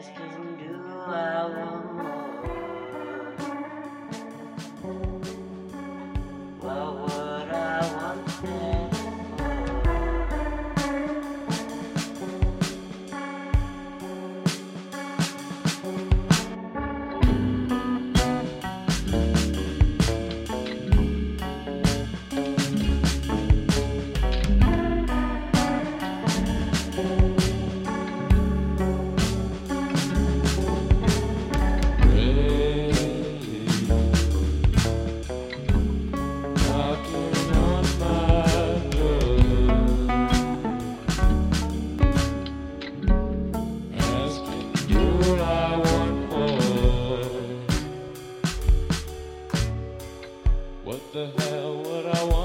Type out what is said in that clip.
ask him, do I want more? the hell would I want?